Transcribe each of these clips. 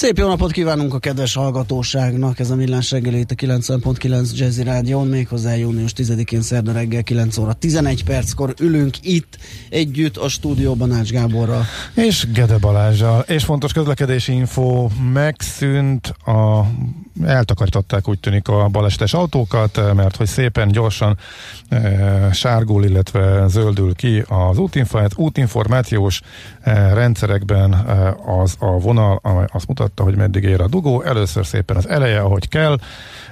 Szép jó napot kívánunk a kedves hallgatóságnak, ez a Millás reggelét a 90.9 Jazzy Rádion, méghozzá június 10-én szerda reggel 9 óra 11 perckor ülünk itt együtt a stúdióban Ács Gáborra. És Gede Balázsjal. És fontos közlekedési info, megszűnt a eltakarították úgy tűnik a balesetes autókat, mert hogy szépen gyorsan e, sárgul, illetve zöldül ki az útinformációs e, rendszerekben e, az a vonal, amely azt mutatta, hogy meddig ér a dugó. Először szépen az eleje, ahogy kell,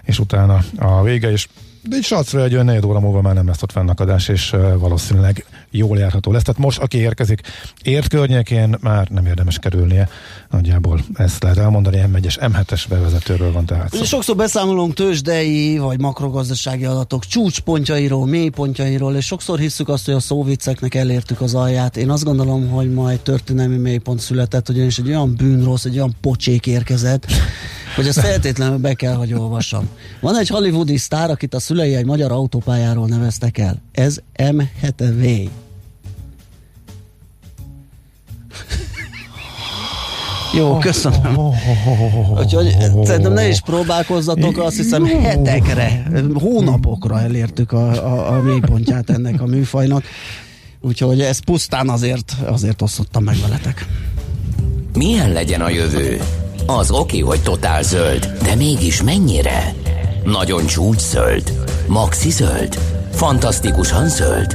és utána a vége is de egy srácra egy olyan negyed óra múlva már nem lesz ott fennakadás, és valószínűleg jól járható lesz. Tehát most, aki érkezik ért környékén, már nem érdemes kerülnie. Nagyjából ezt lehet elmondani, M1-es, M7-es bevezetőről van tehát szó. Sokszor beszámolunk tőzsdei vagy makrogazdasági adatok csúcspontjairól, mélypontjairól, és sokszor hiszük azt, hogy a szóviceknek elértük az alját. Én azt gondolom, hogy majd történelmi mélypont született, ugyanis egy olyan bűnrossz, egy olyan pocsék érkezett, hogy ezt feltétlenül be kell, hogy olvassam. Van egy hollywoodi sztár, akit a szülei egy magyar autópályáról neveztek el. Ez M. Hathaway. Jó, köszönöm. Úgyhogy szerintem ne is próbálkozzatok, azt hiszem hetekre, hónapokra elértük a, a, a mélypontját ennek a műfajnak. Úgyhogy ez pusztán azért, azért osztottam meg veletek. Milyen legyen a jövő? Az oké, hogy totál zöld, de mégis mennyire? Nagyon csúcs zöld? Maxi zöld? Fantasztikusan zöld?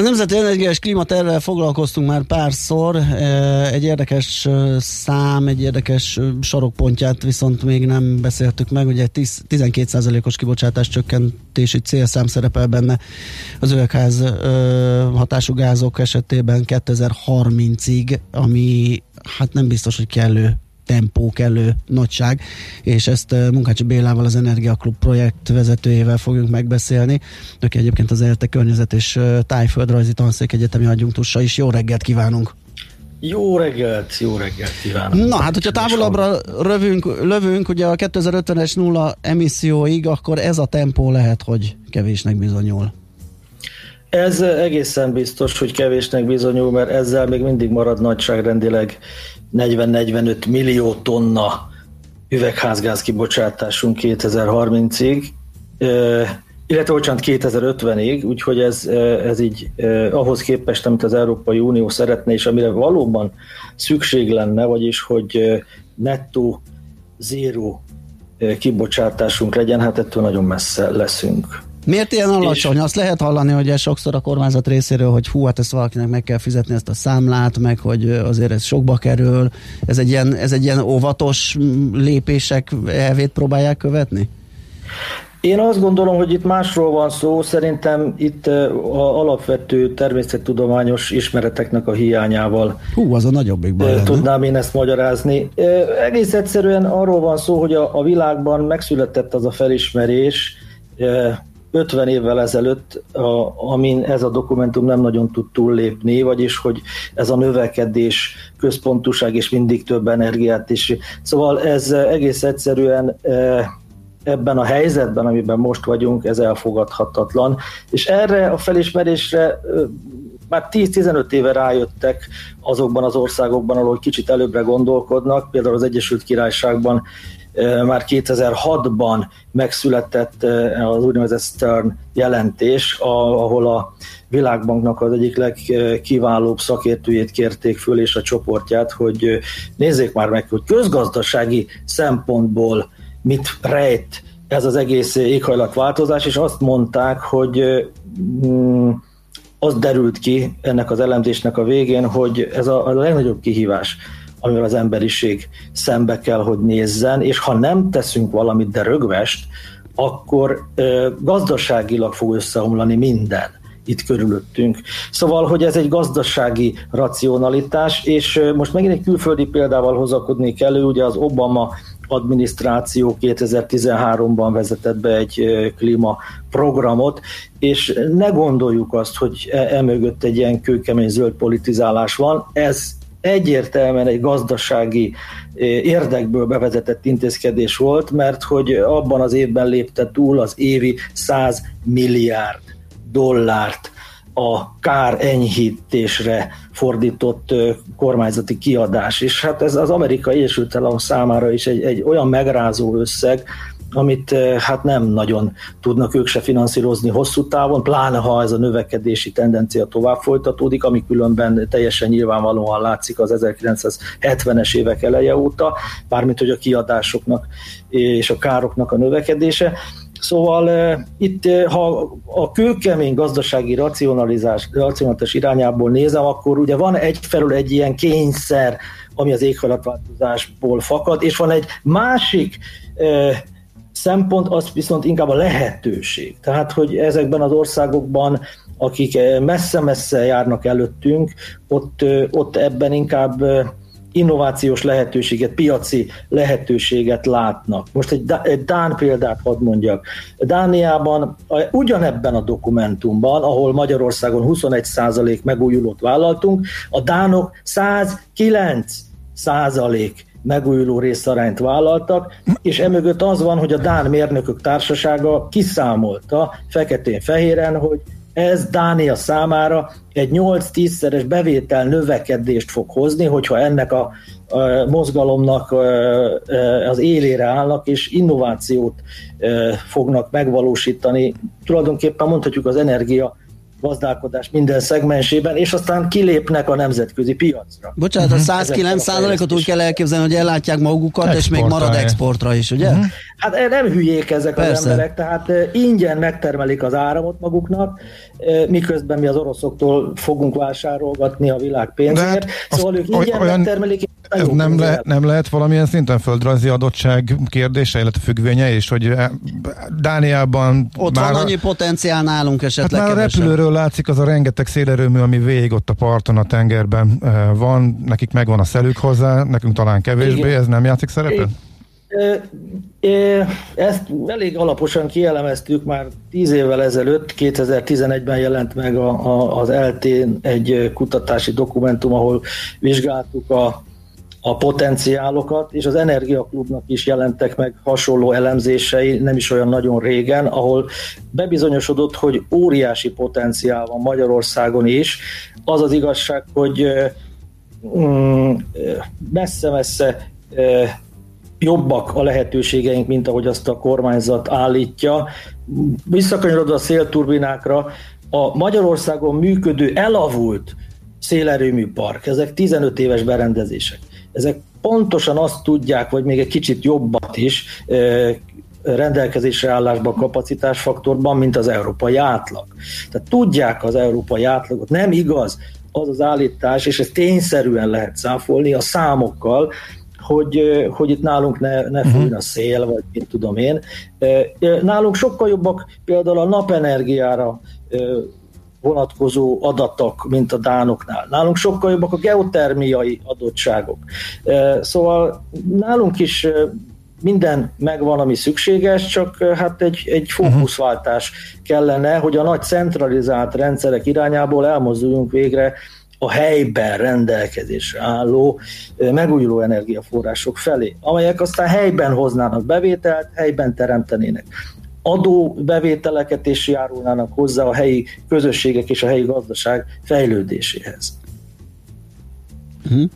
A Nemzeti Energiás Klímatervvel foglalkoztunk már párszor, e, egy érdekes e, szám, egy érdekes e, sarokpontját viszont még nem beszéltük meg, ugye 12%-os kibocsátás csökkentési célszám szerepel benne. Az üvegház hatású gázok esetében 2030-ig, ami hát nem biztos, hogy kellő tempó, kellő nagyság, és ezt eh, Munkácsi Bélával, az Energiaklub projekt vezetőjével fogjuk megbeszélni. Aki egyébként az ELTE környezet és eh, tájföldrajzi tanszék egyetemi adjunktusa is. Jó reggelt kívánunk! Jó reggelt, jó reggelt kívánok! Na hát, hogyha távolabbra rövünk, lövünk, ugye a 2050-es nulla emisszióig, akkor ez a tempó lehet, hogy kevésnek bizonyul. Ez egészen biztos, hogy kevésnek bizonyul, mert ezzel még mindig marad nagyságrendileg 40-45 millió tonna üvegházgáz kibocsátásunk 2030-ig, illetve bocsánat 2050-ig, úgyhogy ez, ez így ahhoz képest, amit az Európai Unió szeretne, és amire valóban szükség lenne, vagyis hogy nettó zéró kibocsátásunk legyen, hát ettől nagyon messze leszünk. Miért ilyen alacsony? És... Azt lehet hallani, hogy ez sokszor a kormányzat részéről, hogy hú, hát ezt valakinek meg kell fizetni ezt a számlát, meg hogy azért ez sokba kerül. Ez egy ilyen, ez egy ilyen óvatos lépések elvét próbálják követni? Én azt gondolom, hogy itt másról van szó, szerintem itt a alapvető természettudományos ismereteknek a hiányával Hú, az a nagyobbik baj Tudnám én ezt magyarázni. Egész egyszerűen arról van szó, hogy a, a világban megszületett az a felismerés, 50 évvel ezelőtt, a, amin ez a dokumentum nem nagyon tud túllépni, vagyis hogy ez a növekedés, központuság és mindig több energiát is. Szóval ez egész egyszerűen e, ebben a helyzetben, amiben most vagyunk, ez elfogadhatatlan. És erre a felismerésre e, már 10-15 éve rájöttek azokban az országokban, ahol kicsit előbbre gondolkodnak, például az Egyesült Királyságban már 2006-ban megszületett az úgynevezett Stern jelentés, ahol a Világbanknak az egyik legkiválóbb szakértőjét kérték föl, és a csoportját, hogy nézzék már meg, hogy közgazdasági szempontból mit rejt ez az egész éghajlatváltozás, és azt mondták, hogy mm, az derült ki ennek az elemzésnek a végén, hogy ez a, a legnagyobb kihívás, amivel az emberiség szembe kell, hogy nézzen, és ha nem teszünk valamit, de rögvest, akkor ö, gazdaságilag fog összeomlani minden itt körülöttünk. Szóval, hogy ez egy gazdasági racionalitás, és most megint egy külföldi példával hozakodnék elő, ugye az Obama adminisztráció 2013-ban vezetett be egy klímaprogramot, és ne gondoljuk azt, hogy emögött egy ilyen kőkemény zöld politizálás van, ez egyértelműen egy gazdasági érdekből bevezetett intézkedés volt, mert hogy abban az évben lépte túl az évi 100 milliárd dollárt a kár enyhítésre fordított kormányzati kiadás. És hát ez az amerikai Egyesült Államok számára is egy, egy olyan megrázó összeg, amit hát nem nagyon tudnak ők se finanszírozni hosszú távon, pláne ha ez a növekedési tendencia tovább folytatódik, ami különben teljesen nyilvánvalóan látszik az 1970-es évek eleje óta, bármint hogy a kiadásoknak és a károknak a növekedése. Szóval uh, itt, uh, ha a kőkemény gazdasági racionalizás, racionalizás irányából nézem, akkor ugye van egyfelől egy ilyen kényszer, ami az éghajlatváltozásból fakad, és van egy másik szempont, az viszont inkább a lehetőség. Tehát, hogy ezekben az országokban, akik messze-messze járnak előttünk, ott, ott ebben inkább innovációs lehetőséget, piaci lehetőséget látnak. Most egy, egy Dán példát hadd mondjak. Dániában ugyanebben a dokumentumban, ahol Magyarországon 21% megújulót vállaltunk, a Dánok 109 százalék megújuló részarányt vállaltak, és emögött az van, hogy a Dán Mérnökök Társasága kiszámolta feketén-fehéren, hogy ez Dánia számára egy 8-10-szeres bevétel növekedést fog hozni, hogyha ennek a, a mozgalomnak az élére állnak, és innovációt fognak megvalósítani. Tulajdonképpen mondhatjuk az energia gazdálkodás minden szegmensében, és aztán kilépnek a nemzetközi piacra. Bocsánat, uh-huh. a 109 ot úgy kell elképzelni, hogy ellátják magukat, és még marad exportra is, ugye? Uh-huh. Hát eh, nem hülyék ezek Persze. az emberek, tehát eh, ingyen megtermelik az áramot maguknak, eh, miközben mi az oroszoktól fogunk vásárolgatni a világ pénzért. Hát szóval ők ingyen olyan, megtermelik, ez nem, le, nem lehet valamilyen szinten földrajzi adottság kérdése, illetve függvénye is, hogy Dániában Ott már van annyi potenciál nálunk esetleg hát már a repülőről látszik az a rengeteg szélerőmű, ami végig ott a parton, a tengerben van, nekik megvan a szelük hozzá, nekünk talán kevésbé, Igen. ez nem játszik szerepet? Ezt elég alaposan kielemeztük már tíz évvel ezelőtt, 2011-ben jelent meg a, a, az lt egy kutatási dokumentum, ahol vizsgáltuk a, a potenciálokat, és az Energiaklubnak is jelentek meg hasonló elemzései, nem is olyan nagyon régen, ahol bebizonyosodott, hogy óriási potenciál van Magyarországon is. Az az igazság, hogy mm, messze-messze jobbak a lehetőségeink, mint ahogy azt a kormányzat állítja. Visszakanyarodva a szélturbinákra, a Magyarországon működő elavult szélerőmű park, ezek 15 éves berendezések. Ezek pontosan azt tudják, vagy még egy kicsit jobbat is rendelkezésre állásban kapacitásfaktorban, mint az európai átlag. Tehát tudják az európai átlagot. Nem igaz az az állítás, és ez tényszerűen lehet száfolni a számokkal, hogy, hogy itt nálunk ne, ne mhm. fújna szél, vagy mit tudom én. Nálunk sokkal jobbak például a napenergiára vonatkozó adatok, mint a dánoknál. Nálunk sokkal jobbak a geotermiai adottságok. Szóval nálunk is minden megvan, ami szükséges, csak hát egy, egy fókuszváltás kellene, hogy a nagy centralizált rendszerek irányából elmozduljunk végre a helyben rendelkezésre álló megújuló energiaforrások felé, amelyek aztán helyben hoznának bevételt, helyben teremtenének adóbevételeket és járulnának hozzá a helyi közösségek és a helyi gazdaság fejlődéséhez. Uh-huh.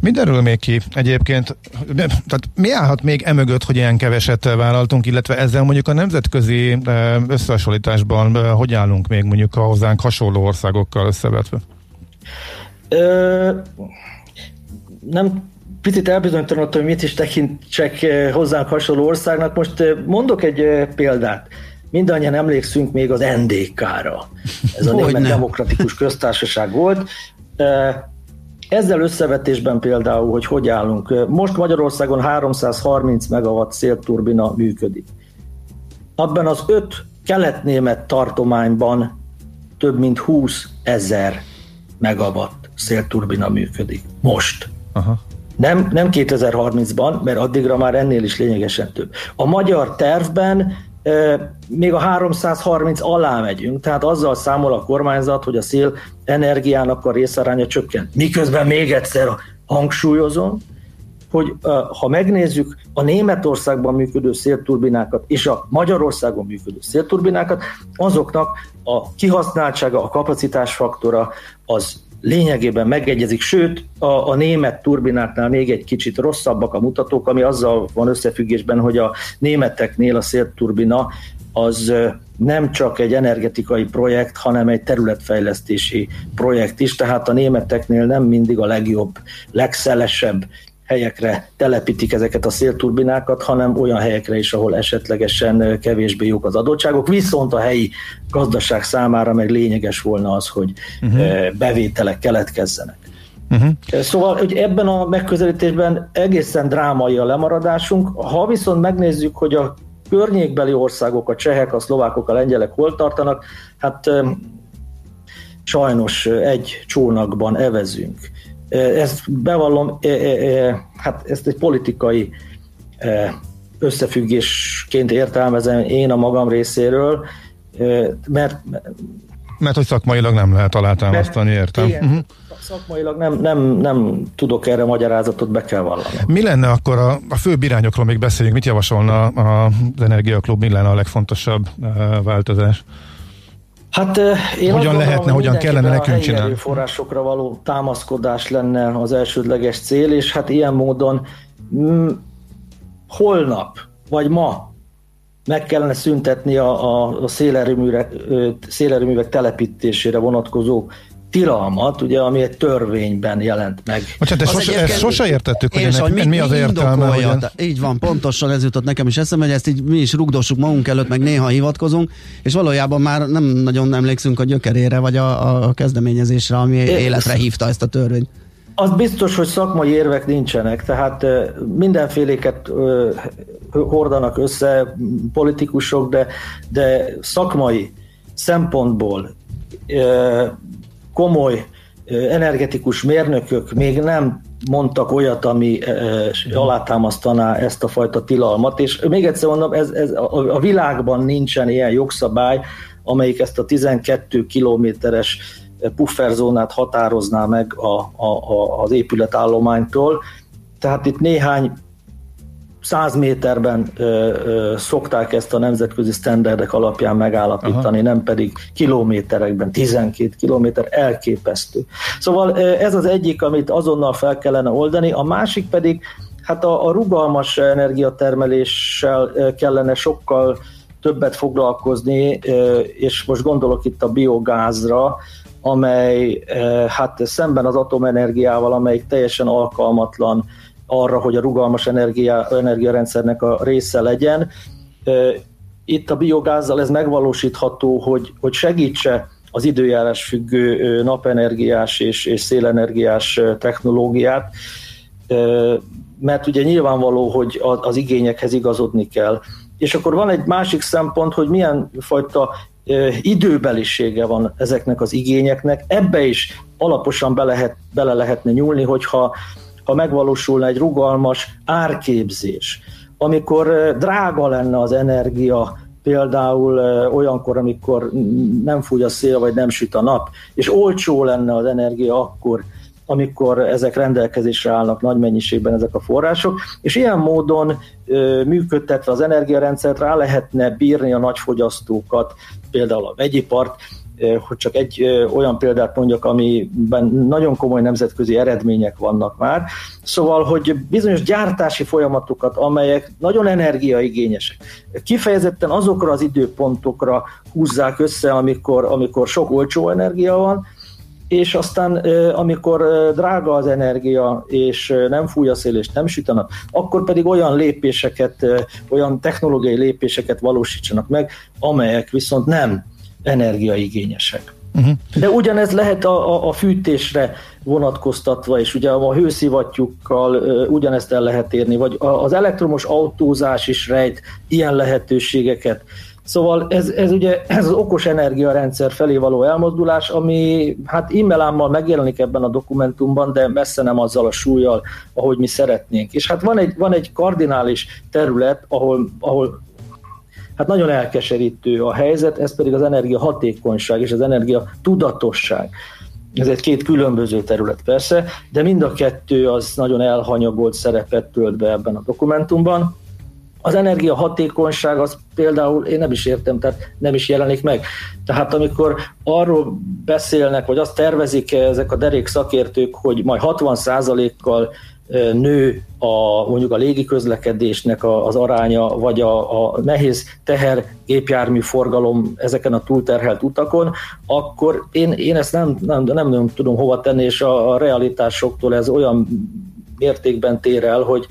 Mindenről még ki egyébként, tehát mi állhat még emögött, hogy ilyen keveset vállaltunk, illetve ezzel mondjuk a nemzetközi összehasonlításban hogy állunk még mondjuk a hozzánk hasonló országokkal összevetve? Ö, nem picit elbizonytalanodtam, hogy mit is tekintsek hozzánk hasonló országnak. Most mondok egy példát. mindannyian emlékszünk még az NDK-ra. Ez a Német Demokratikus Köztársaság volt. Ezzel összevetésben például, hogy hogy állunk. Most Magyarországon 330 megawatt szélturbina működik. Abban az öt kelet-német tartományban több mint 20 ezer megawatt szélturbina működik. Most. Aha. Nem, nem 2030-ban, mert addigra már ennél is lényegesen több. A magyar tervben még a 330 alá megyünk, tehát azzal számol a kormányzat, hogy a szél energiának a részaránya csökken. Miközben még egyszer hangsúlyozom, hogy ha megnézzük a Németországban működő szélturbinákat és a Magyarországon működő szélturbinákat, azoknak a kihasználtsága, a kapacitásfaktora az lényegében megegyezik, sőt a, a német turbináknál még egy kicsit rosszabbak a mutatók, ami azzal van összefüggésben, hogy a németeknél a szélturbina az nem csak egy energetikai projekt, hanem egy területfejlesztési projekt is, tehát a németeknél nem mindig a legjobb, legszelesebb helyekre telepítik ezeket a szélturbinákat, hanem olyan helyekre is, ahol esetlegesen kevésbé jók az adottságok, viszont a helyi gazdaság számára meg lényeges volna az, hogy uh-huh. bevételek keletkezzenek. Uh-huh. Szóval hogy ebben a megközelítésben egészen drámai a lemaradásunk. Ha viszont megnézzük, hogy a környékbeli országok, a csehek, a szlovákok, a lengyelek hol tartanak, hát sajnos egy csónakban evezünk. Ezt bevallom, hát ezt egy politikai összefüggésként értelmezem én a magam részéről, mert mert hogy szakmailag nem lehet alátámasztani, értem. Igen, uh-huh. Szakmailag nem, nem, nem tudok erre magyarázatot, be kell vallani. Mi lenne akkor a, a főbb irányokról még beszéljünk, mit javasolna az Energiaklub, mi lenne a legfontosabb uh, változás? Hát én hogyan lehetne, hogyan kellene nekünk csinálni? forrásokra való támaszkodás lenne az elsődleges cél, és hát ilyen módon mm, holnap, vagy ma meg kellene szüntetni a, a, a szélerőművek, szélerőművek telepítésére vonatkozó tilalmat, ugye, ami egy törvényben jelent meg. Bocsánat, ezt sose, ezt sose értettük, hogy, ennek, hogy mi, mi az értelme. Hogy... Így van, pontosan ez jutott nekem is eszembe, hogy ezt így mi is rugdossuk magunk előtt, meg néha hivatkozunk, és valójában már nem nagyon emlékszünk a gyökerére, vagy a, a kezdeményezésre, ami é, életre hívta ezt a törvényt. Az biztos, hogy szakmai érvek nincsenek, tehát mindenféléket hordanak össze politikusok, de, de szakmai szempontból komoly energetikus mérnökök még nem mondtak olyat, ami alátámasztaná ezt a fajta tilalmat, és még egyszer mondom, ez, ez a, világban nincsen ilyen jogszabály, amelyik ezt a 12 kilométeres pufferzónát határozná meg a, a, a, az épületállománytól. Tehát itt néhány száz méterben ö, ö, szokták ezt a nemzetközi sztenderdek alapján megállapítani, Aha. nem pedig kilométerekben, 12 kilométer, elképesztő. Szóval ez az egyik, amit azonnal fel kellene oldani, a másik pedig, hát a, a rugalmas energiatermeléssel kellene sokkal többet foglalkozni, és most gondolok itt a biogázra, amely hát szemben az atomenergiával, amelyik teljesen alkalmatlan arra, hogy a rugalmas energia, energiarendszernek a része legyen. Itt a biogázzal ez megvalósítható, hogy, hogy segítse az időjárás függő napenergiás és, és szélenergiás technológiát, mert ugye nyilvánvaló, hogy az igényekhez igazodni kell. És akkor van egy másik szempont, hogy milyen fajta időbelisége van ezeknek az igényeknek. Ebbe is alaposan be lehet, bele lehetne nyúlni, hogyha ha megvalósulna egy rugalmas árképzés, amikor drága lenne az energia, például olyankor, amikor nem fúj a szél, vagy nem süt a nap, és olcsó lenne az energia akkor, amikor ezek rendelkezésre állnak nagy mennyiségben ezek a források, és ilyen módon működtetve az energiarendszert rá lehetne bírni a nagyfogyasztókat, például a vegyipart, hogy csak egy olyan példát mondjak, amiben nagyon komoly nemzetközi eredmények vannak már. Szóval, hogy bizonyos gyártási folyamatokat, amelyek nagyon energiaigényesek, kifejezetten azokra az időpontokra húzzák össze, amikor, amikor sok olcsó energia van, és aztán amikor drága az energia, és nem fúj a szél, és nem süt a nap, akkor pedig olyan lépéseket, olyan technológiai lépéseket valósítsanak meg, amelyek viszont nem energiaigényesek. Uh-huh. De ugyanez lehet a, a, a fűtésre vonatkoztatva, és ugye a hőszivattyúkkal uh, ugyanezt el lehet érni, vagy az elektromos autózás is rejt ilyen lehetőségeket. Szóval ez, ez ugye ez az okos energiarendszer felé való elmozdulás, ami hát immelámmal megjelenik ebben a dokumentumban, de messze nem azzal a súlyjal, ahogy mi szeretnénk. És hát van egy, van egy kardinális terület, ahol, ahol hát nagyon elkeserítő a helyzet, ez pedig az energia hatékonyság és az energia tudatosság. Ez egy két különböző terület persze, de mind a kettő az nagyon elhanyagolt szerepet tölt be ebben a dokumentumban. Az energia hatékonyság az például én nem is értem, tehát nem is jelenik meg. Tehát amikor arról beszélnek, vagy azt tervezik ezek a derék szakértők, hogy majd 60%-kal nő a, mondjuk a légiközlekedésnek az aránya, vagy a, a nehéz tehergépjármű forgalom ezeken a túlterhelt utakon, akkor én, én ezt nem, nem, nem, nem tudom hova tenni, és a, a realitásoktól ez olyan mértékben tér el, hogy,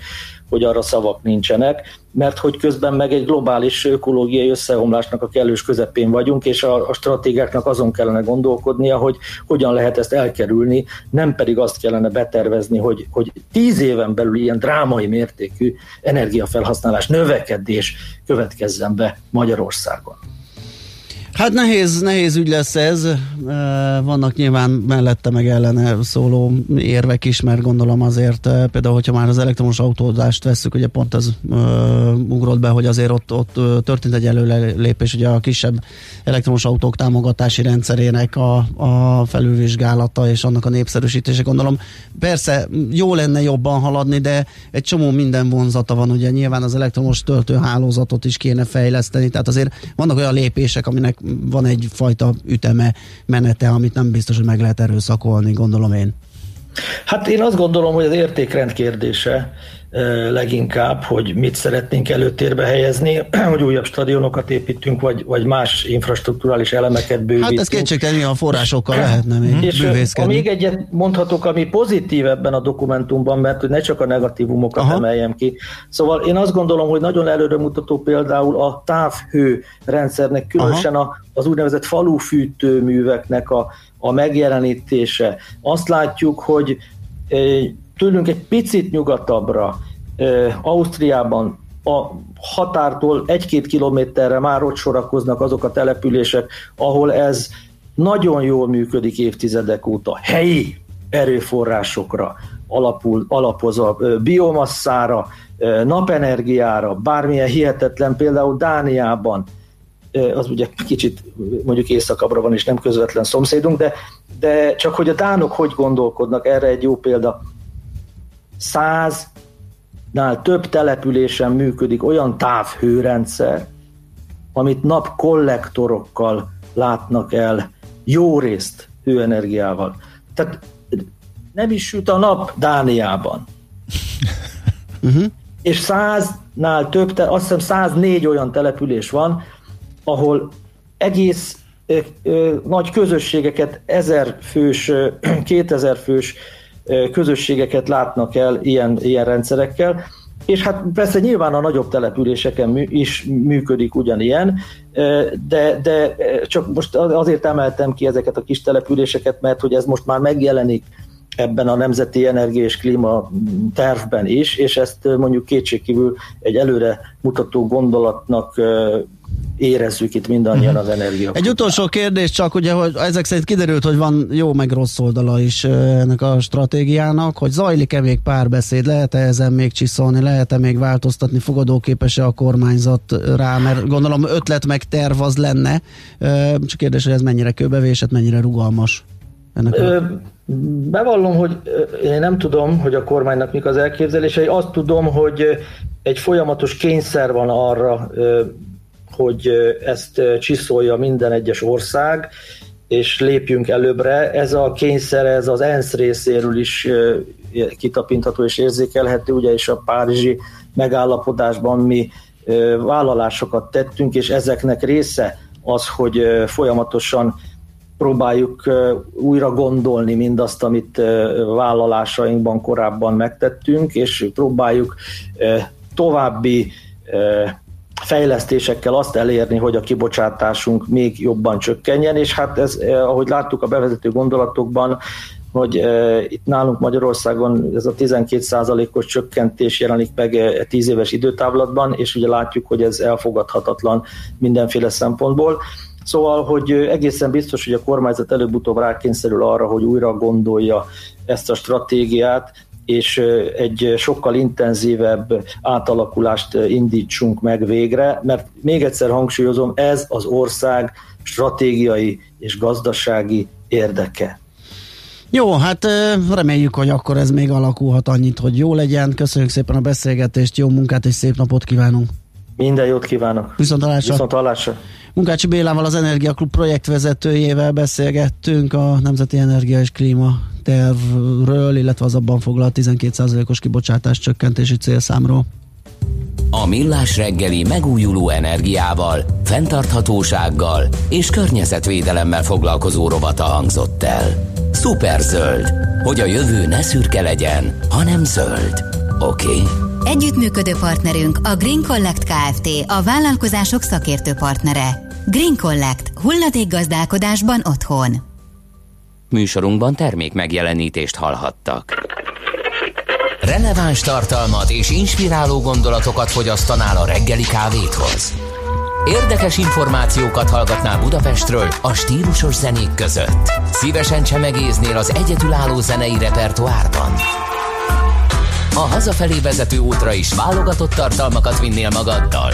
hogy arra szavak nincsenek, mert hogy közben meg egy globális ökológiai összeomlásnak a kellős közepén vagyunk, és a, a stratégiáknak azon kellene gondolkodnia, hogy hogyan lehet ezt elkerülni, nem pedig azt kellene betervezni, hogy, hogy tíz éven belül ilyen drámai mértékű energiafelhasználás növekedés következzen be Magyarországon. Hát nehéz, nehéz ügy lesz ez. Vannak nyilván mellette meg ellene szóló érvek is, mert gondolom azért például, hogyha már az elektromos autózást vesszük, ugye pont az uh, ugrott be, hogy azért ott, ott történt egy előlépés, ugye a kisebb elektromos autók támogatási rendszerének a, a felülvizsgálata és annak a népszerűsítése, gondolom. Persze jó lenne jobban haladni, de egy csomó minden vonzata van, ugye nyilván az elektromos töltőhálózatot is kéne fejleszteni, tehát azért vannak olyan lépések, aminek van egyfajta üteme, menete, amit nem biztos, hogy meg lehet erőszakolni, gondolom én. Hát én azt gondolom, hogy az értékrend kérdése leginkább, hogy mit szeretnénk előtérbe helyezni, hogy újabb stadionokat építünk, vagy, vagy más infrastruktúrális elemeket bővítünk. Hát ez kétségtelenül a forrásokkal lehetne még És bővészkedni. még egyet mondhatok, ami pozitív ebben a dokumentumban, mert hogy ne csak a negatívumokat Aha. emeljem ki. Szóval én azt gondolom, hogy nagyon előremutató például a távhő rendszernek, különösen a, az úgynevezett falufűtőműveknek a, a megjelenítése. Azt látjuk, hogy tőlünk egy picit nyugatabbra, Ausztriában a határtól egy-két kilométerre már ott sorakoznak azok a települések, ahol ez nagyon jól működik évtizedek óta. Helyi erőforrásokra alapul, alapozva, biomasszára, napenergiára, bármilyen hihetetlen, például Dániában, az ugye kicsit mondjuk északabbra van és nem közvetlen szomszédunk, de, de csak hogy a dánok hogy gondolkodnak, erre egy jó példa, száznál több településen működik olyan távhőrendszer, amit napkollektorokkal látnak el jó részt hőenergiával. Tehát nem is süt a nap Dániában. Uh-huh. És száznál több, azt hiszem 104 olyan település van, ahol egész ö, ö, nagy közösségeket, ezer fős, kétezer fős közösségeket látnak el ilyen, ilyen rendszerekkel, és hát persze nyilván a nagyobb településeken is működik ugyanilyen, de, de csak most azért emeltem ki ezeket a kis településeket, mert hogy ez most már megjelenik ebben a Nemzeti Energia és Klíma tervben is, és ezt mondjuk kétségkívül egy előre mutató gondolatnak érezzük itt mindannyian az energia. Egy utolsó kérdés csak, ugye, hogy ezek szerint kiderült, hogy van jó meg rossz oldala is ennek a stratégiának, hogy zajlik-e még párbeszéd, lehet-e ezen még csiszolni, lehet-e még változtatni, fogadóképes-e a kormányzat rá, mert gondolom ötlet meg terv az lenne, csak kérdés, hogy ez mennyire kőbevésett, mennyire rugalmas. Ennek a... Bevallom, hogy én nem tudom, hogy a kormánynak mik az elképzelései, azt tudom, hogy egy folyamatos kényszer van arra, hogy ezt csiszolja minden egyes ország, és lépjünk előbbre. Ez a kényszer, ez az ENSZ részéről is kitapintható és érzékelhető, ugye és a Párizsi megállapodásban mi vállalásokat tettünk, és ezeknek része az, hogy folyamatosan próbáljuk újra gondolni mindazt, amit vállalásainkban korábban megtettünk, és próbáljuk további fejlesztésekkel azt elérni, hogy a kibocsátásunk még jobban csökkenjen, és hát ez, ahogy láttuk a bevezető gondolatokban, hogy itt nálunk Magyarországon ez a 12%-os csökkentés jelenik meg 10 éves időtávlatban, és ugye látjuk, hogy ez elfogadhatatlan mindenféle szempontból. Szóval, hogy egészen biztos, hogy a kormányzat előbb-utóbb rákényszerül arra, hogy újra gondolja ezt a stratégiát, és egy sokkal intenzívebb átalakulást indítsunk meg végre, mert még egyszer hangsúlyozom, ez az ország stratégiai és gazdasági érdeke. Jó, hát reméljük, hogy akkor ez még alakulhat annyit, hogy jó legyen. Köszönjük szépen a beszélgetést, jó munkát és szép napot kívánunk! Minden jót kívánok! Viszont hallásra! Viszont hallásra. Munkácsi Bélával, az Energiaklub projektvezetőjével beszélgettünk a Nemzeti Energia és Klíma tervről, illetve az abban foglalt 12%-os kibocsátás csökkentési célszámról. A Millás reggeli megújuló energiával, fenntarthatósággal és környezetvédelemmel foglalkozó rovata hangzott el. zöld, hogy a jövő ne szürke legyen, hanem zöld. Oké? Okay? Együttműködő partnerünk a Green Collect Kft. A vállalkozások szakértő partnere. Green Collect. gazdálkodásban otthon. Műsorunkban termék megjelenítést hallhattak. Releváns tartalmat és inspiráló gondolatokat fogyasztanál a reggeli kávéthoz. Érdekes információkat hallgatnál Budapestről a stílusos zenék között. Szívesen csemegéznél az egyetülálló zenei repertoárban. A hazafelé vezető útra is válogatott tartalmakat vinnél magaddal.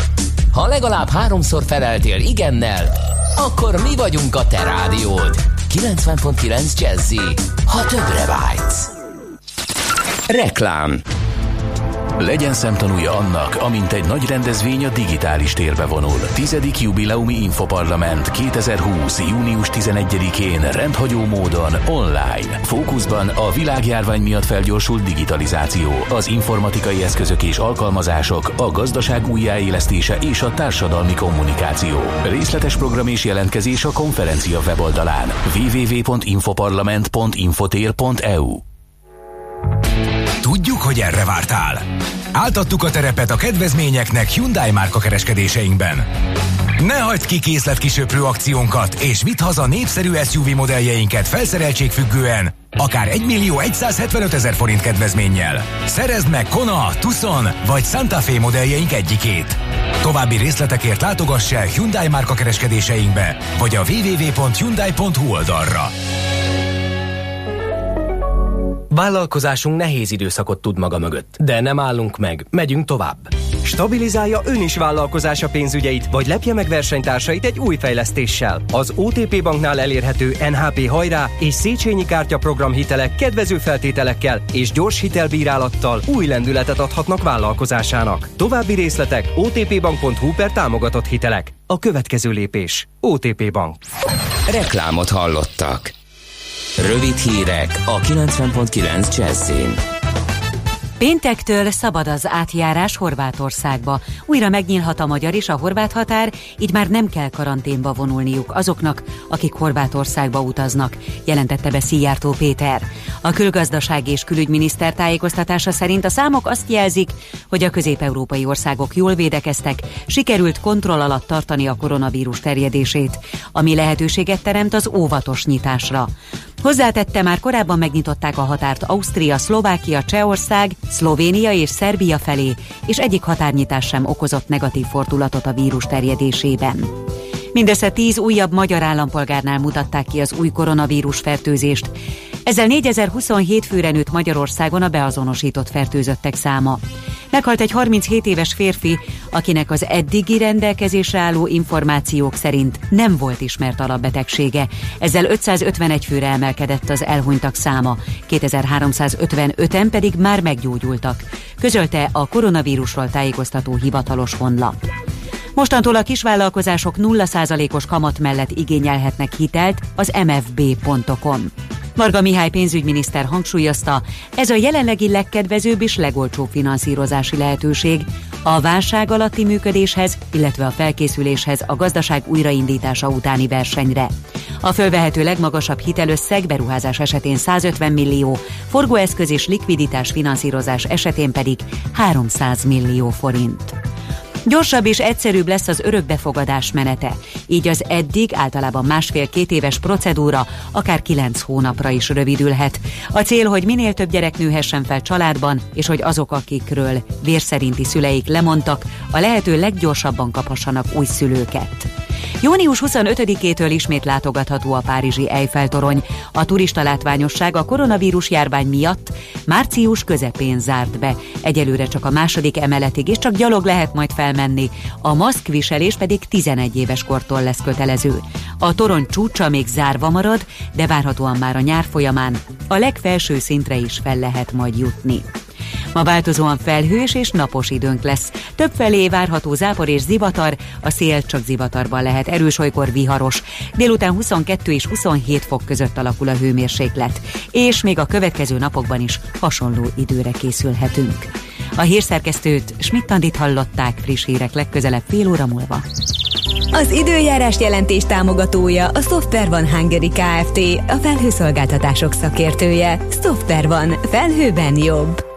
Ha legalább háromszor feleltél igennel, akkor mi vagyunk a te rádiód. 90.9 Jazzy, ha többre vágysz. Reklám legyen szemtanúja annak, amint egy nagy rendezvény a digitális térbe vonul. Tizedik jubileumi Infoparlament 2020. június 11-én rendhagyó módon online. Fókuszban a világjárvány miatt felgyorsult digitalizáció, az informatikai eszközök és alkalmazások, a gazdaság újjáélesztése és a társadalmi kommunikáció. Részletes program és jelentkezés a konferencia weboldalán www.infoparlament.infotér.eu hogy erre vártál. Áltattuk a terepet a kedvezményeknek Hyundai márka kereskedéseinkben. Ne hagyd ki készletkisöprő akciónkat, és vidd haza népszerű SUV modelljeinket felszereltségfüggően, akár 1 millió 175 ezer forint kedvezménnyel. Szerezd meg Kona, Tucson vagy Santa Fe modelljeink egyikét. További részletekért látogass el Hyundai márka kereskedéseinkbe, vagy a www.hyundai.hu oldalra. Vállalkozásunk nehéz időszakot tud maga mögött, de nem állunk meg, megyünk tovább. Stabilizálja ön is vállalkozása pénzügyeit, vagy lepje meg versenytársait egy új fejlesztéssel. Az OTP Banknál elérhető NHP hajrá és Széchenyi kártya program hitelek kedvező feltételekkel és gyors hitelbírálattal új lendületet adhatnak vállalkozásának. További részletek otpbank.hu per támogatott hitelek. A következő lépés. OTP Bank. Reklámot hallottak. Rövid hírek a 90.9 Jazzin. Péntektől szabad az átjárás Horvátországba. Újra megnyílhat a magyar és a horvát határ, így már nem kell karanténba vonulniuk azoknak, akik Horvátországba utaznak, jelentette be Szijjártó Péter. A külgazdaság és külügyminiszter tájékoztatása szerint a számok azt jelzik, hogy a közép-európai országok jól védekeztek, sikerült kontroll alatt tartani a koronavírus terjedését, ami lehetőséget teremt az óvatos nyitásra. Hozzátette már korábban megnyitották a határt Ausztria, Szlovákia, Csehország, Szlovénia és Szerbia felé, és egyik határnyitás sem okozott negatív fordulatot a vírus terjedésében. Mindössze tíz újabb magyar állampolgárnál mutatták ki az új koronavírus fertőzést. Ezzel 4027 főre nőtt Magyarországon a beazonosított fertőzöttek száma. Meghalt egy 37 éves férfi, akinek az eddigi rendelkezésre álló információk szerint nem volt ismert alapbetegsége. Ezzel 551 főre emelkedett az elhunytak száma, 2355-en pedig már meggyógyultak, közölte a koronavírusról tájékoztató hivatalos honlap. Mostantól a kisvállalkozások 0%-os kamat mellett igényelhetnek hitelt az mfb.com. Marga Mihály pénzügyminiszter hangsúlyozta, ez a jelenlegi legkedvezőbb és legolcsóbb finanszírozási lehetőség a válság alatti működéshez, illetve a felkészüléshez a gazdaság újraindítása utáni versenyre. A fölvehető legmagasabb hitelösszeg beruházás esetén 150 millió, forgóeszköz és likviditás finanszírozás esetén pedig 300 millió forint. Gyorsabb és egyszerűbb lesz az örökbefogadás menete, így az eddig általában másfél-két éves procedúra akár kilenc hónapra is rövidülhet. A cél, hogy minél több gyerek nőhessen fel családban, és hogy azok, akikről vérszerinti szüleik lemondtak, a lehető leggyorsabban kaphassanak új szülőket. Június 25-től ismét látogatható a Párizsi Eiffel-torony. A turista látványosság a koronavírus járvány miatt március közepén zárt be. Egyelőre csak a második emeletig, és csak gyalog lehet majd felmenni. A maszkviselés pedig 11 éves kortól lesz kötelező. A torony csúcsa még zárva marad, de várhatóan már a nyár folyamán a legfelső szintre is fel lehet majd jutni. Ma változóan felhős és napos időnk lesz. Több felé várható zápor és zivatar, a szél csak zivatarban lehet erős, olykor viharos. Délután 22 és 27 fok között alakul a hőmérséklet, és még a következő napokban is hasonló időre készülhetünk. A hírszerkesztőt Schmidt-Tandit hallották friss hírek legközelebb fél óra múlva. Az időjárás jelentés támogatója a Software van Hungary Kft. A felhőszolgáltatások szakértője. Software van. Felhőben jobb.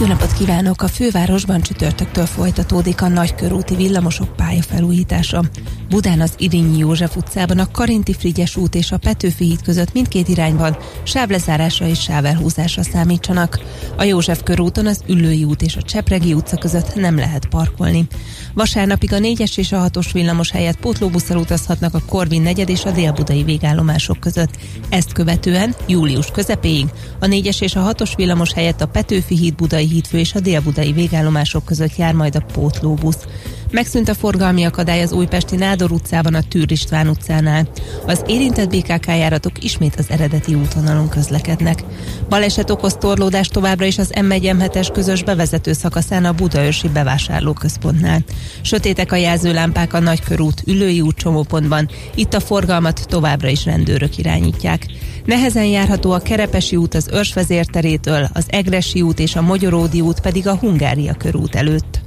jó napot kívánok! A fővárosban csütörtöktől folytatódik a nagykörúti villamosok pályafelújítása. Budán az Irinyi József utcában a Karinti Frigyes út és a Petőfi híd között mindkét irányban sávlezárásra és sávelhúzásra számítsanak. A József körúton az Üllői út és a Csepregi utca között nem lehet parkolni. Vasárnapig a 4-es és a 6-os villamos helyett pótlóbusszal utazhatnak a Korvin negyed és a délbudai végállomások között. Ezt követően július közepéig a 4-es és a 6-os villamos helyett a Petőfi híd budai hídfő és a délbudai végállomások között jár majd a pótlóbusz. Megszűnt a forgalmi akadály az újpesti Nádor utcában a Tűr István utcánál. Az érintett BKK járatok ismét az eredeti útvonalon közlekednek. Baleset okoz torlódás továbbra is az m 1 es közös bevezető szakaszán a Budaörsi bevásárlóközpontnál. Sötétek a jelzőlámpák a Nagykörút, Ülői út csomópontban, itt a forgalmat továbbra is rendőrök irányítják. Nehezen járható a Kerepesi út az Őrsvezérterétől, az Egresi út és a Magyaródi út pedig a Hungária körút előtt.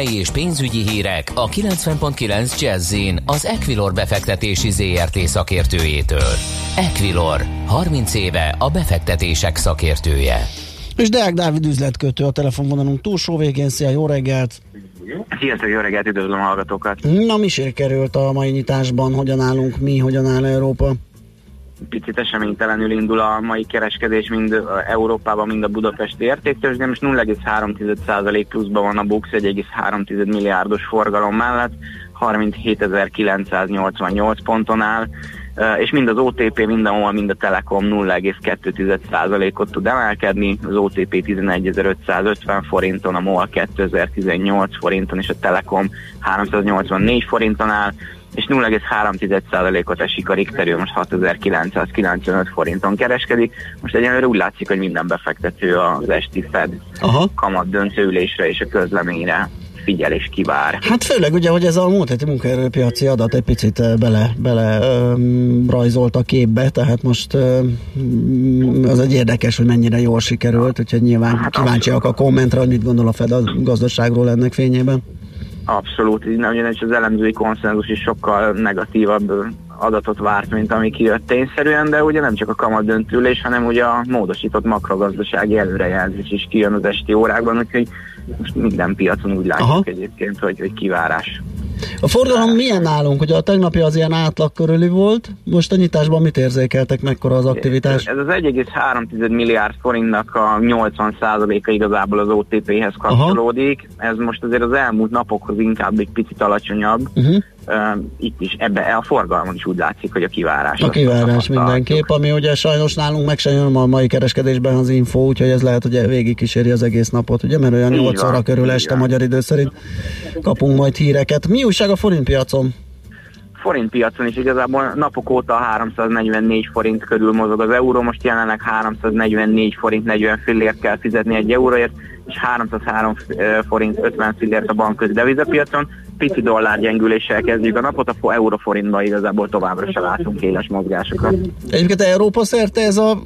Tőzsdei és pénzügyi hírek a 90.9 jazz az Equilor befektetési ZRT szakértőjétől. Equilor, 30 éve a befektetések szakértője. És Deák Dávid üzletkötő a telefonvonalunk túlsó végén. Szia, jó reggelt! Sziasztok, jó reggelt, üdvözlöm a hallgatókat! Na, mi sikerült a mai nyitásban? Hogyan állunk mi, hogyan áll Európa? Picit eseménytelenül indul a mai kereskedés mind Európában, mind a budapesti értéktől, de most 0,3% pluszban van a BUX 1,3 milliárdos forgalom mellett, 37.988 ponton áll, és mind az OTP, mind a MOL, mind a Telekom 0,2%-ot tud emelkedni, az OTP 11.550 forinton, a MOL 2018 forinton, és a Telekom 384 forinton áll, és 0,3%-ot esik a Richter, most 6995 forinton kereskedik. Most egyenlőre úgy látszik, hogy minden befektető az esti Fed Aha. kamat döntőülésre és a közleményre figyel és kivár. Hát főleg ugye, hogy ez a múlt heti munkaerőpiaci adat egy picit bele, bele um, rajzolt a képbe, tehát most um, az egy érdekes, hogy mennyire jól sikerült, úgyhogy nyilván hát kíváncsiak a kommentre, hogy mit gondol a Fed a gazdaságról ennek fényében. Abszolút, ugyanis az elemzői konszenzus is sokkal negatívabb adatot várt, mint ami kijött tényszerűen, de ugye nem csak a kamat döntülés, hanem ugye a módosított makrogazdasági előrejelzés is kijön az esti órákban, úgyhogy most minden piacon úgy látjuk Aha. egyébként, hogy, hogy kivárás. A forgalom milyen nálunk? Ugye a tegnapi az ilyen átlag körüli volt, most a nyitásban mit érzékeltek, mekkora az aktivitás? Ez az 1,3 milliárd forintnak a 80%-a igazából az OTP-hez kapcsolódik. Aha. Ez most azért az elmúlt napokhoz inkább egy picit alacsonyabb. Uh-huh. Uh, itt is, ebbe a forgalmon is úgy látszik, hogy a kivárás. A kivárás mindenképp, ami ugye sajnos nálunk meg sem jön a mai kereskedésben az info, úgyhogy ez lehet, hogy végig kíséri az egész napot, ugye, mert olyan 8 óra körül este van. magyar idő szerint kapunk majd híreket. Mi újság a forintpiacon? forintpiacon is igazából napok óta 344 forint körül mozog az euró, most jelenleg 344 forint 40 fillért kell fizetni egy euróért, és 303 forint 50 fillért a bankközi devizapiacon. Pici dollár gyengüléssel kezdjük a napot, a euróforintban igazából továbbra se látunk éles mozgásokat. Egyébként Európa szerte ez a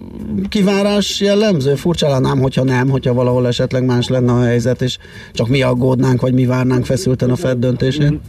kivárás jellemző? Furcsa lennám, hogyha nem, hogyha valahol esetleg más lenne a helyzet, és csak mi aggódnánk, vagy mi várnánk feszülten a Fed döntésén?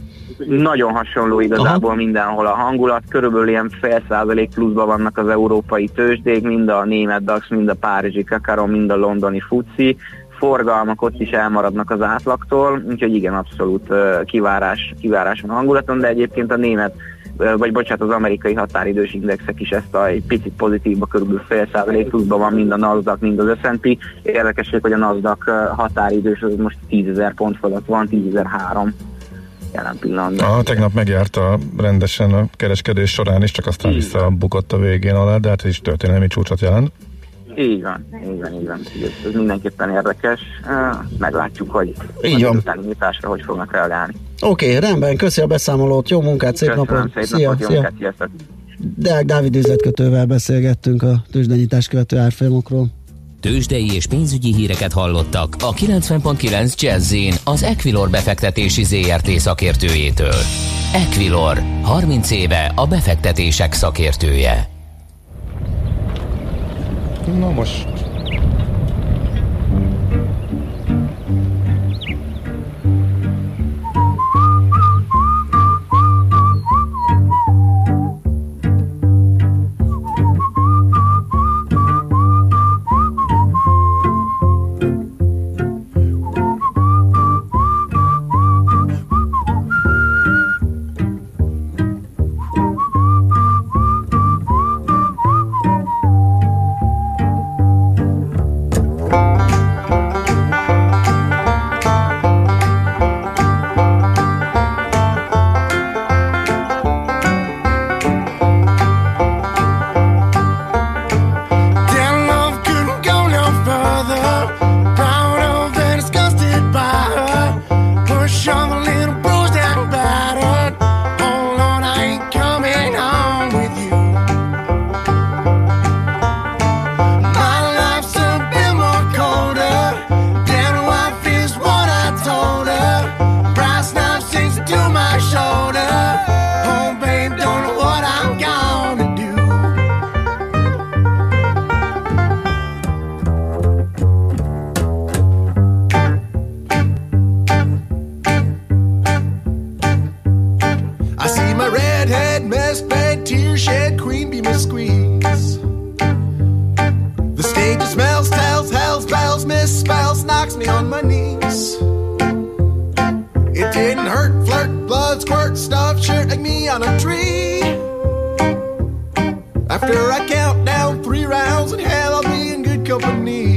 Nagyon hasonló igazából Aha. mindenhol a hangulat, körülbelül ilyen fél százalék pluszban vannak az európai tőzsdék, mind a német DAX, mind a párizsi Kakaron, mind a londoni FUCI, forgalmak ott is elmaradnak az átlagtól, úgyhogy igen, abszolút kivárás, kivárás van a hangulaton, de egyébként a német vagy bocsánat, az amerikai határidős indexek is ezt a egy picit pozitívba, körülbelül fél százalék pluszban van mind a NASDAQ, mind az S&P. Érdekesség, hogy a NASDAQ határidős az most 10.000 pont fölött van, 10.003 jelen pillanatban. Ah, tegnap megjárta rendesen a kereskedés során is, csak aztán visszabukott a végén alá, de hát ez is történelmi csúcsot jelent. Így van, így van, így van. Ez, mindenképpen érdekes. Meglátjuk, hogy így van. nyitásra hogy fognak reagálni. Oké, okay, rendben, köszi a beszámolót, jó munkát, szép Köszönöm, napot! Szép szia, napot, szia. Munkát, Deák Dávid üzletkötővel beszélgettünk a tőzsdenyítás követő árfolyamokról. Tőzsdei és pénzügyi híreket hallottak a 90.9 jazz az Equilor befektetési ZRT szakértőjétől. Equilor, 30 éve a befektetések szakértője. Na most on my knees. It didn't hurt, flirt, blood, squirt, stuff, shirt like me on a tree. After I count down three rounds in hell, I'll be in good company.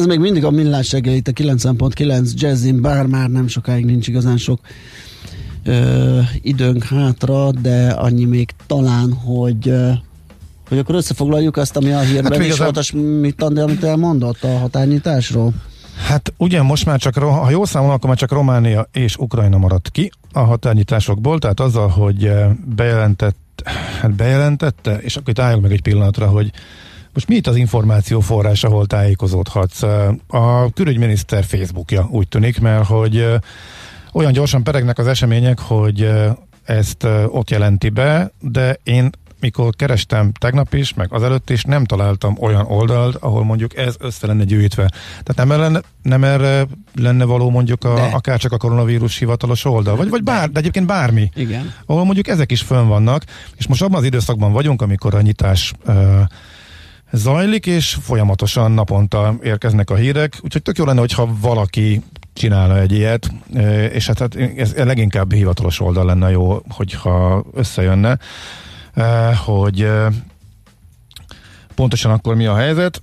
Ez még mindig a millás itt a 90.9 Jazzin, bár már nem sokáig nincs igazán sok ö, időnk hátra, de annyi még talán, hogy ö, hogy akkor összefoglaljuk azt, ami a hírben Hát is volt, és mit, amit elmondott a határnyitásról? Hát ugye most már csak, ha jól számolom, akkor már csak Románia és Ukrajna maradt ki a határnyitásokból, tehát azzal, hogy bejelentett, hát bejelentette, és akkor itt álljunk meg egy pillanatra, hogy most mi itt az információ forrás, ahol tájékozódhatsz? A külügyminiszter Facebookja úgy tűnik, mert hogy olyan gyorsan peregnek az események, hogy ezt ott jelenti be, de én mikor kerestem tegnap is, meg azelőtt is, nem találtam olyan oldalt, ahol mondjuk ez össze lenne gyűjtve. Tehát nem, erre lenne, nem erre lenne való mondjuk a, akár csak a koronavírus hivatalos oldal, vagy, vagy bár, de egyébként bármi. Igen. Ahol mondjuk ezek is fönn vannak, és most abban az időszakban vagyunk, amikor a nyitás uh, zajlik, és folyamatosan naponta érkeznek a hírek, úgyhogy tök jó lenne, hogyha valaki csinálna egy ilyet, és hát, hát ez leginkább hivatalos oldal lenne jó, hogyha összejönne, hogy pontosan akkor mi a helyzet.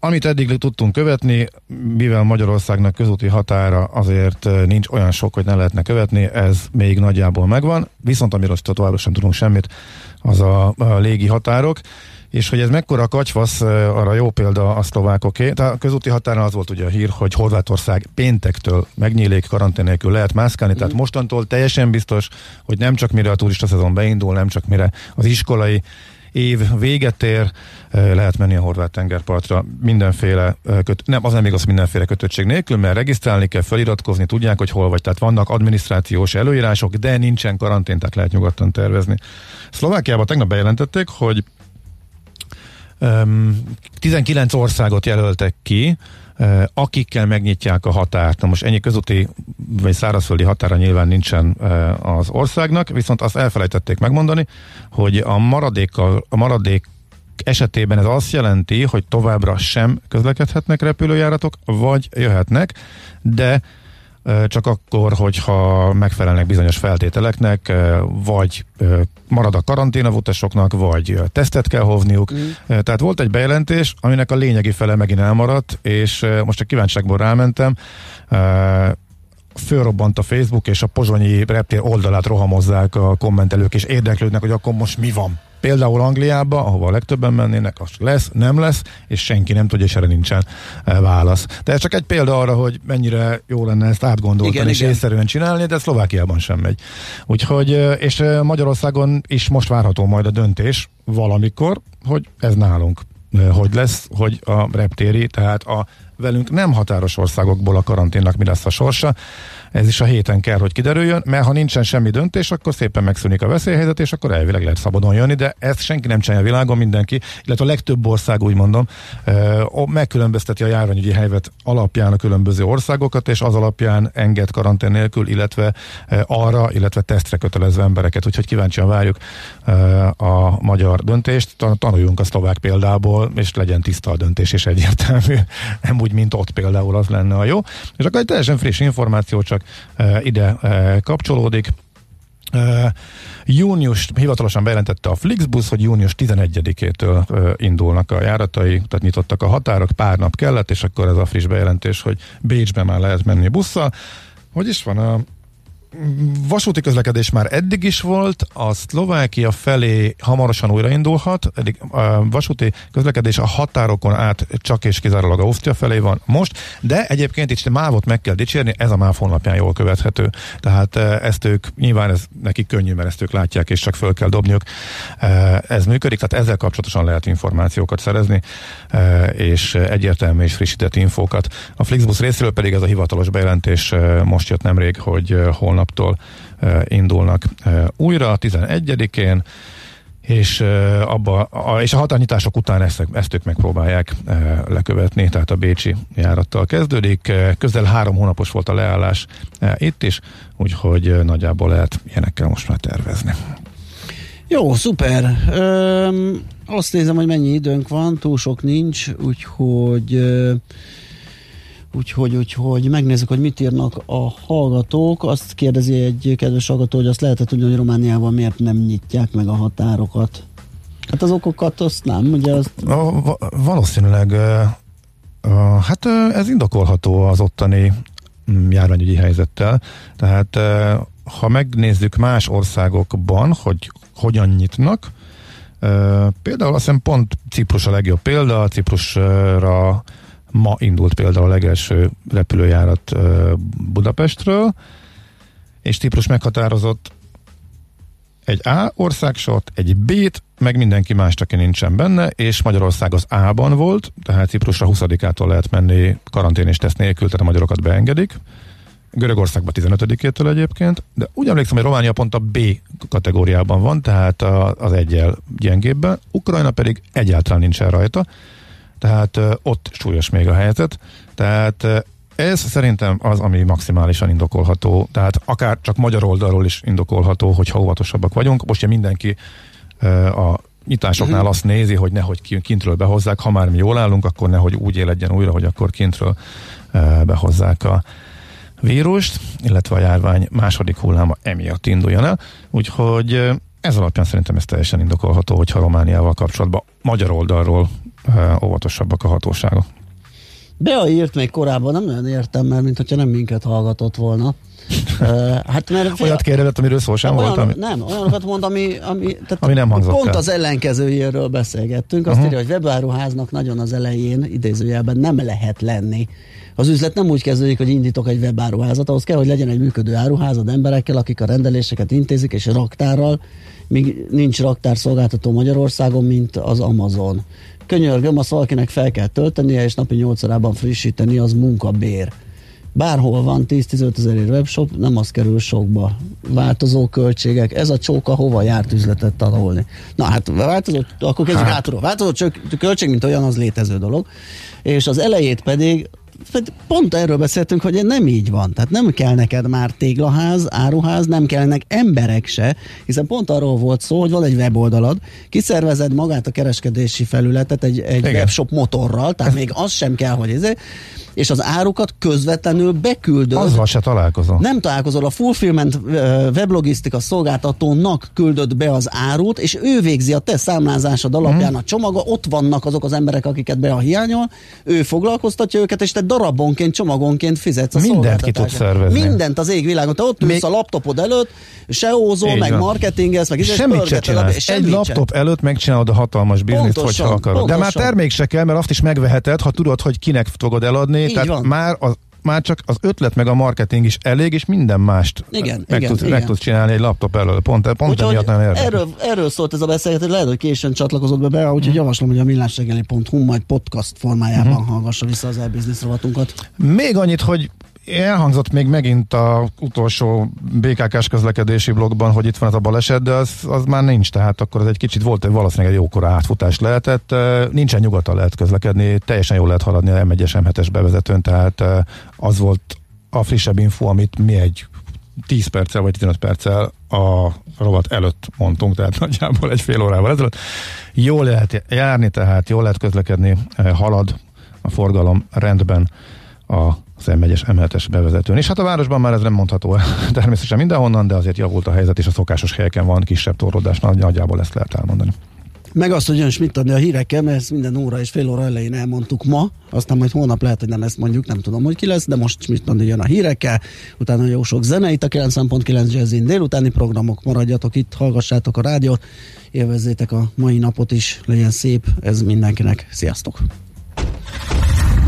Amit eddig tudtunk követni, mivel Magyarországnak közúti határa azért nincs olyan sok, hogy ne lehetne követni, ez még nagyjából megvan, viszont amiről továbbra sem tudunk semmit, az a, a légi határok, és hogy ez mekkora ö, arra jó példa a szlovákoké. Tehát a közúti határon az volt ugye a hír, hogy Horvátország péntektől megnyílik, karantén nélkül lehet mászkálni, tehát mostantól teljesen biztos, hogy nem csak mire a turista szezon beindul, nem csak mire az iskolai év véget ér, lehet menni a horvát tengerpartra mindenféle, köt, nem, az nem igaz mindenféle kötöttség nélkül, mert regisztrálni kell, feliratkozni, tudják, hogy hol vagy, tehát vannak adminisztrációs előírások, de nincsen karantén, tehát lehet nyugodtan tervezni. Szlovákiában tegnap bejelentették, hogy 19 országot jelöltek ki, akikkel megnyitják a határt. Na most ennyi közúti vagy szárazföldi határa nyilván nincsen az országnak, viszont azt elfelejtették megmondani, hogy a maradékkal, a maradék esetében ez azt jelenti, hogy továbbra sem közlekedhetnek repülőjáratok, vagy jöhetnek, de csak akkor, hogyha megfelelnek bizonyos feltételeknek, vagy marad a karantén a utasoknak, vagy tesztet kell hovniuk. Mm. Tehát volt egy bejelentés, aminek a lényegi fele megint elmaradt, és most a kíváncsiságból rámentem, fölrobbant a Facebook, és a pozsonyi reptér oldalát rohamozzák a kommentelők, és érdeklődnek, hogy akkor most mi van. Például Angliába, ahova a legtöbben mennének, az lesz, nem lesz, és senki nem tudja, és erre nincsen e, válasz. De ez csak egy példa arra, hogy mennyire jó lenne ezt átgondolni Igen, és igen. észszerűen csinálni, de Szlovákiában sem megy. Úgyhogy, e, és e, Magyarországon is most várható majd a döntés valamikor, hogy ez nálunk hogy lesz, hogy a reptéri, tehát a velünk nem határos országokból a karanténnak mi lesz a sorsa. Ez is a héten kell, hogy kiderüljön, mert ha nincsen semmi döntés, akkor szépen megszűnik a veszélyhelyzet, és akkor elvileg lehet szabadon jönni, de ezt senki nem csinálja a világon, mindenki, illetve a legtöbb ország, úgy mondom, megkülönbözteti a járványügyi helyzet alapján a különböző országokat, és az alapján enged karantén nélkül, illetve arra, illetve tesztre kötelező embereket, úgyhogy kíváncsian várjuk a magyar döntést, Ta- tanuljunk a szlovák példából, és legyen tiszta a döntés és egyértelmű, nem úgy, mint ott például az lenne a jó. És akkor egy teljesen friss információ csak ide kapcsolódik. Június, hivatalosan bejelentette a Flixbus, hogy június 11-től e, indulnak a járatai, tehát nyitottak a határok, pár nap kellett, és akkor ez a friss bejelentés, hogy Bécsbe már lehet menni busszal. Hogy is van a vasúti közlekedés már eddig is volt, a Szlovákia felé hamarosan újraindulhat, eddig a vasúti közlekedés a határokon át csak és kizárólag Ausztria felé van most, de egyébként itt mávot meg kell dicsérni, ez a MÁV honlapján jól követhető. Tehát eh, ezt ők, nyilván ez nekik könnyű, mert ezt ők látják, és csak föl kell dobniuk. Ez működik, tehát ezzel kapcsolatosan lehet információkat szerezni, és egyértelmű és frissített infókat. A Flixbus részéről pedig ez a hivatalos bejelentés most jött nemrég, hogy eh, holnaptól indulnak újra, 11-én, és, abba, a, és a határnyitások után ezt, ezt ők megpróbálják lekövetni, tehát a Bécsi járattal kezdődik. Közel három hónapos volt a leállás itt is, úgyhogy nagyjából lehet ilyenekkel most már tervezni. Jó, szuper. Öm, azt nézem, hogy mennyi időnk van, túl sok nincs, úgyhogy ö, úgyhogy, úgyhogy megnézzük, hogy mit írnak a hallgatók. Azt kérdezi egy kedves hallgató, hogy azt lehetett tudni, hogy Romániában miért nem nyitják meg a határokat. Hát az okokat azt nem, ugye azt A, va- valószínűleg hát ez indokolható az ottani mm, járványügyi helyzettel. Tehát ha megnézzük más országokban, hogy hogyan nyitnak, például azt hiszem pont Ciprus a legjobb példa, Ciprusra ma indult például a legelső repülőjárat Budapestről, és Ciprus meghatározott egy A országsort, egy B-t, meg mindenki más, aki nincsen benne, és Magyarország az A-ban volt, tehát Ciprusra 20-ától lehet menni karantén és teszt nélkül, tehát a magyarokat beengedik. Görögországban 15-től egyébként, de úgy emlékszem, hogy Románia pont a B kategóriában van, tehát az egyel gyengébben, Ukrajna pedig egyáltalán nincsen rajta, tehát ott súlyos még a helyzet, tehát ez szerintem az, ami maximálisan indokolható, tehát akár csak magyar oldalról is indokolható, hogyha óvatosabbak vagyunk. Most ugye mindenki a nyitásoknál azt nézi, hogy nehogy ki- kintről behozzák, ha már mi jól állunk, akkor nehogy úgy éledjen újra, hogy akkor kintről behozzák a vírust, illetve a járvány második hulláma emiatt induljon el. Úgyhogy ez alapján szerintem ez teljesen indokolható, hogyha Romániával kapcsolatban magyar oldalról óvatosabbak a hatóságok. Bea írt még korábban, nem nagyon értem, mert mint hogyha nem minket hallgatott volna. Hát mert Olyat kérdezett, amiről szó sem volt, olyan, ami... Nem, olyanokat mond, ami, ami, tehát Ami nem hangzott pont el. az ellenkezőjéről beszélgettünk. Azt Uh-huh. írja, hogy webáruháznak nagyon az elején, idézőjelben nem lehet lenni. Az üzlet nem úgy kezdődik, hogy indítok egy webáruházat, ahhoz kell, hogy legyen egy működő áruházad emberekkel, akik a rendeléseket intézik, és raktárral, míg nincs raktárszolgáltató Magyarországon, mint az Amazon. Könyörgöm, azt valakinek fel kell töltenie, és napi 8 órában frissíteni, az munkabér. Bárhol van 10-15 ezerért webshop, nem az kerül sokba. Változó költségek, ez a csóka hova járt üzletet tanulni. Na hát változó, akkor kezdjük Hát. hátulról. Változó költség, mint olyan, az létező dolog. És az elejét pedig pont erről beszéltünk, hogy nem így van. Tehát nem kell neked már téglaház, áruház, nem kellnek emberek se, hiszen pont arról volt szó, hogy van egy weboldalad, kiszervezed magát a kereskedési felületet egy, egy Igen. webshop motorral, tehát még az sem kell, hogy ez, és az árukat közvetlenül beküldöd. Azzal se találkozom. Nem találkozol a Fulfillment weblogisztika szolgáltatónak küldöd be az árut, és ő végzi a te számlázásod alapján Mhm. a csomaga, ott vannak azok az emberek, akiket be a hiányol, ő foglalkoztatja őket, és te darabonként, csomagonként fizetsz a Mindent ki tudsz szervezni. Mindent az égvilágon. Te ott ülsz Még- a laptopod előtt, SEO-zol, Így meg van. marketingez, meg izé, Semmit se a- csinálsz. semmit Egy se. laptop előtt megcsinálod a hatalmas bizniszt, Pontosan, hogyha akarod. De már pontosan. termék se kell, mert azt is megveheted, ha tudod, hogy kinek fogod eladni. Így tehát van. már az már csak az ötlet meg a marketing is elég, és minden mást Igen, meg, igen, tudsz, igen. meg tudsz csinálni egy laptop elől. Pont, pont Úgyhogy emiatt nagyon érdekes. erről, erről szólt ez a beszélgetés, lehet, hogy későn csatlakozott be be, úgyhogy javaslom, hogy a millásregeli.hu majd podcast formájában Mhm. hallgassa vissza az e-business rovatunkat. Még annyit, hogy elhangzott még megint a utolsó BKK-s közlekedési blogban, hogy itt van ez a baleset, de az, az már nincs, tehát akkor ez egy kicsit volt, valószínűleg egy jókora átfutás lehetett. Eh, Nincsen nyugodtan lehet közlekedni, teljesen jól lehet haladni a M1-es M7-es bevezetőn, tehát eh, az volt a frissebb info, amit mi egy 10 perccel vagy 15 perccel a rovat előtt mondtunk, tehát nagyjából egy fél órával ezelőtt. Jól lehet járni, tehát jól lehet közlekedni, halad a forgalom rendben a az M1-es, M7-es bevezetőn. És hát a városban már ez nem mondható el természetesen mindenhonnan, de azért javult a helyzet, és a szokásos helyeken van kisebb torlódás, Nagy- nagyjából ezt lehet elmondani. Meg azt, hogy jön mit adni a hírekkel, mert ezt minden óra és fél óra elején elmondtuk ma, aztán majd holnap lehet, hogy nem ezt mondjuk, nem tudom, hogy ki lesz, de most mit adni jön a hírekkel, utána jó sok zene itt a 90.9 Jazzin délutáni programok, maradjatok itt, hallgassátok a rádiót, élvezzétek a mai napot is, legyen szép, ez mindenkinek. Sziasztok!